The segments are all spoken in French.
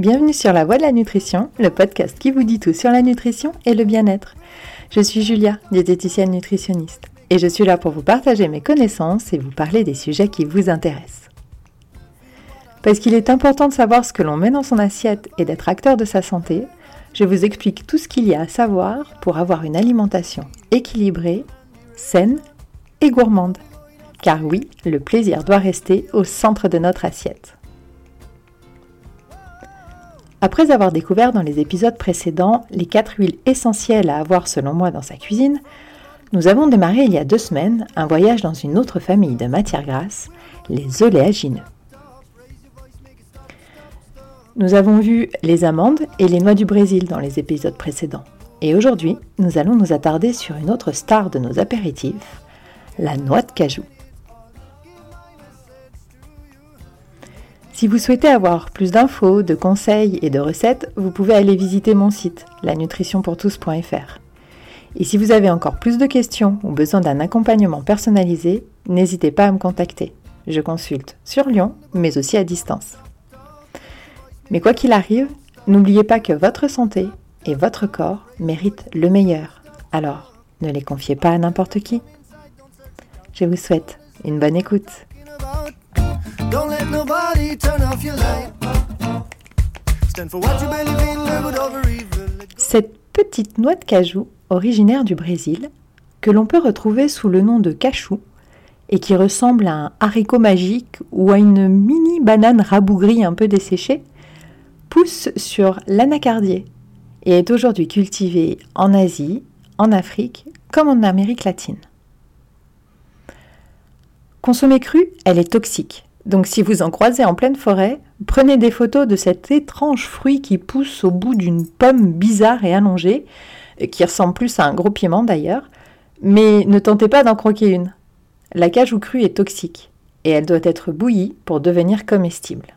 bienvenue sur La Voie de la Nutrition, le podcast qui vous dit tout sur la nutrition et le bien-être. Je suis Julia, diététicienne nutritionniste, et je suis là pour vous partager mes connaissances et vous parler des sujets qui vous intéressent. Parce qu'il est important de savoir ce que l'on met dans son assiette et d'être acteur de sa santé, je vous explique tout ce qu'il y a à savoir pour avoir une alimentation équilibrée, saine et gourmande. Car oui, le plaisir doit rester au centre de notre assiette. Après avoir découvert dans les épisodes précédents les quatre huiles essentielles à avoir selon moi dans sa cuisine, nous avons démarré il y a deux semaines un voyage dans une autre famille de matières grasses, les oléagineux. Nous avons vu les amandes et les noix du Brésil dans les épisodes précédents. Et aujourd'hui, nous allons nous attarder sur une autre star de nos apéritifs, la noix de cajou. Si vous souhaitez avoir plus d'infos, de conseils et de recettes, vous pouvez aller visiter mon site, lanutritionpourtous.fr. Et si vous avez encore plus de questions ou besoin d'un accompagnement personnalisé, n'hésitez pas à me contacter. Je consulte sur Lyon, mais aussi à distance. Mais quoi qu'il arrive, n'oubliez pas que votre santé et votre corps méritent le meilleur. Alors, ne les confiez pas à n'importe qui. Je vous souhaite une bonne écoute. Cette petite noix de cajou, originaire du Brésil, que l'on peut retrouver sous le nom de cachou, et qui ressemble à un haricot magique ou à une mini banane rabougrie un peu desséchée, pousse sur l'anacardier et est aujourd'hui cultivée en Asie, en Afrique comme en Amérique latine. Consommée crue, elle est toxique. Donc si vous en croisez en pleine forêt, prenez des photos de cet étrange fruit qui pousse au bout d'une pomme bizarre et allongée, qui ressemble plus à un gros piment d'ailleurs, mais ne tentez pas d'en croquer une. La cajou crue est toxique et elle doit être bouillie pour devenir comestible.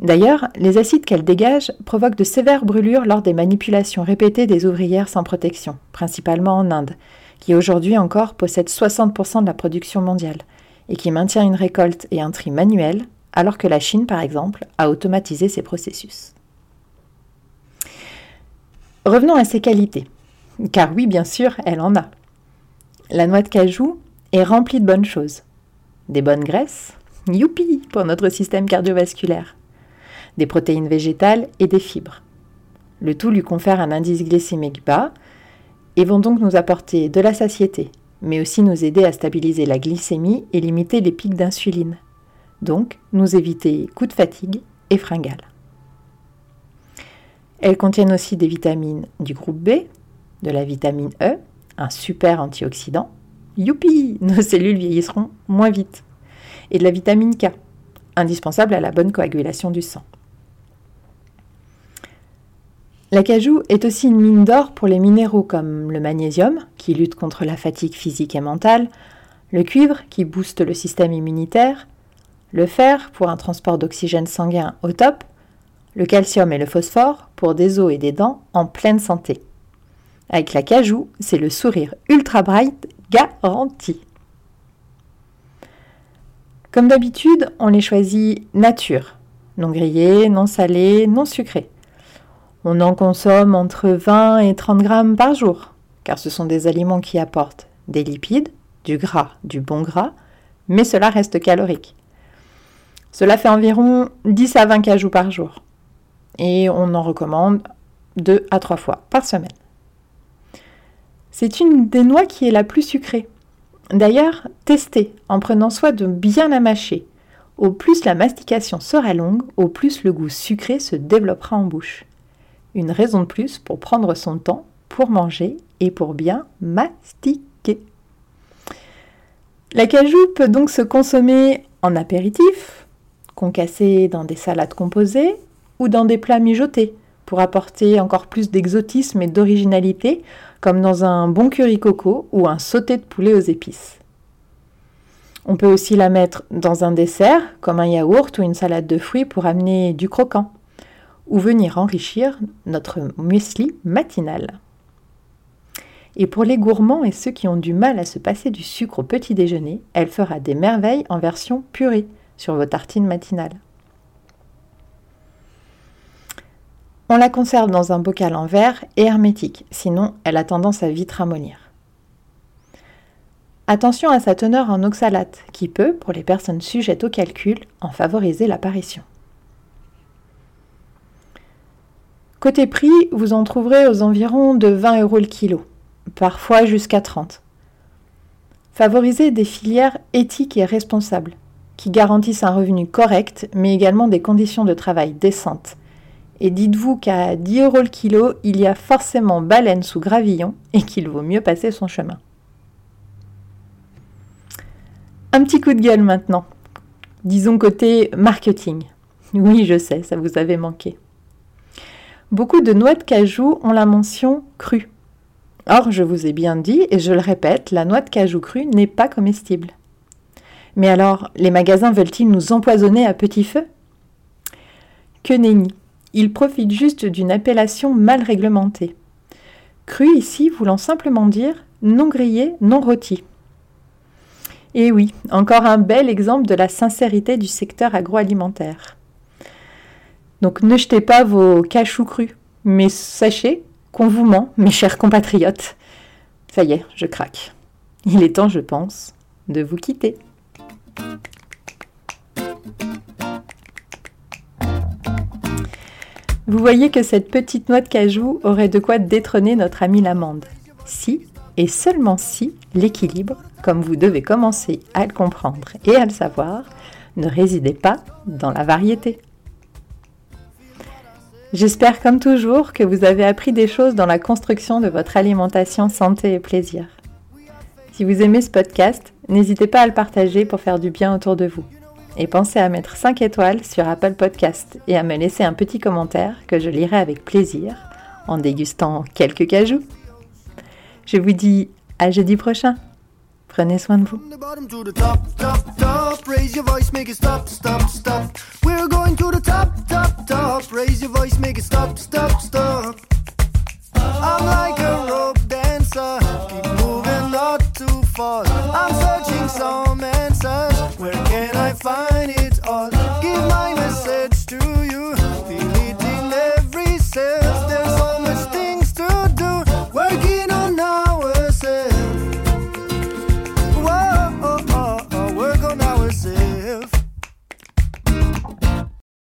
D'ailleurs, les acides qu'elle dégage provoquent de sévères brûlures lors des manipulations répétées des ouvrières sans protection, principalement en Inde, qui aujourd'hui encore possède 60% de la production mondiale et qui maintient une récolte et un tri manuel, alors que la Chine, par exemple, a automatisé ces processus. Revenons à ses qualités, car oui, bien sûr, elle en a. La noix de cajou est remplie de bonnes choses. Des bonnes graisses, youpi pour notre système cardiovasculaire. Des protéines végétales et des fibres. Le tout lui confère un indice glycémique bas et vont donc nous apporter de la satiété, mais aussi nous aider à stabiliser la glycémie et limiter les pics d'insuline. Donc, nous éviter coups de fatigue et fringales. Elles contiennent aussi des vitamines du groupe B, de la vitamine E, un super antioxydant. Youpi Nos cellules vieillisseront moins vite. Et de la vitamine K, indispensable à la bonne coagulation du sang. L'acajou est aussi une mine d'or pour les minéraux comme le magnésium, qui lutte contre la fatigue physique et mentale, le cuivre, qui booste le système immunitaire, le fer, pour un transport d'oxygène sanguin au top, le calcium et le phosphore, pour des os et des dents en pleine santé. Avec l'acajou, c'est le sourire ultra bright garanti. Comme d'habitude, on les choisit nature, non grillés, non salés, non sucrés. On en consomme entre 20 et 30 grammes par jour, car ce sont des aliments qui apportent des lipides, du gras, du bon gras, mais cela reste calorique. Cela fait environ 10 à 20 cajous par jour, et on en recommande 2 à 3 fois par semaine. C'est une des noix qui est la plus sucrée. D'ailleurs, testez en prenant soin de bien la mâcher. Au plus la mastication sera longue, au plus le goût sucré se développera en bouche une raison de plus pour prendre son temps pour manger et pour bien mastiquer. La cajou peut donc se consommer en apéritif, concassé dans des salades composées ou dans des plats mijotés pour apporter encore plus d'exotisme et d'originalité, comme dans un bon curry coco ou un sauté de poulet aux épices. On peut aussi la mettre dans un dessert, comme un yaourt ou une salade de fruits pour amener du croquant ou venir enrichir notre muesli matinal. Et pour les gourmands et ceux qui ont du mal à se passer du sucre au petit déjeuner, elle fera des merveilles en version purée sur vos tartines matinales. On la conserve dans un bocal en verre et hermétique, sinon elle a tendance à vite ramollir. Attention à sa teneur en oxalate, qui peut, pour les personnes sujettes au calcul, en favoriser l'apparition. Côté prix, vous en trouverez aux environs de 20 euros le kilo, parfois jusqu'à 30. Favorisez des filières éthiques et responsables, qui garantissent un revenu correct, mais également des conditions de travail décentes. Et dites-vous qu'à 10 euros le kilo, il y a forcément baleine sous gravillon et qu'il vaut mieux passer son chemin. Un petit coup de gueule maintenant. Disons côté marketing. Oui, je sais, ça vous avait manqué. Beaucoup de noix de cajou ont la mention crue. Or, je vous ai bien dit, et je le répète, la noix de cajou crue n'est pas comestible. Mais alors, les magasins veulent-ils nous empoisonner à petit feu? Que nenni. Ils profitent juste d'une appellation mal réglementée. Cru ici voulant simplement dire non grillé, non rôti. Et oui, encore un bel exemple de la sincérité du secteur agroalimentaire. Donc ne jetez pas vos cachous crus, mais sachez qu'on vous ment, mes chers compatriotes. Ça y est, je craque. Il est temps, je pense, de vous quitter. Vous voyez que cette petite noix de cajou aurait de quoi détrôner notre ami l'amande. Si, et seulement si, l'équilibre, comme vous devez commencer à le comprendre et à le savoir, ne résidait pas dans la variété. J'espère comme toujours que vous avez appris des choses dans la construction de votre alimentation santé et plaisir. Si vous aimez ce podcast, n'hésitez pas à le partager pour faire du bien autour de vous. Et pensez à mettre 5 étoiles sur Apple Podcast et à me laisser un petit commentaire que je lirai avec plaisir en dégustant quelques cajous. Je vous dis à jeudi prochain. Prenez soin de vous. Raise your voice, make it stop, stop.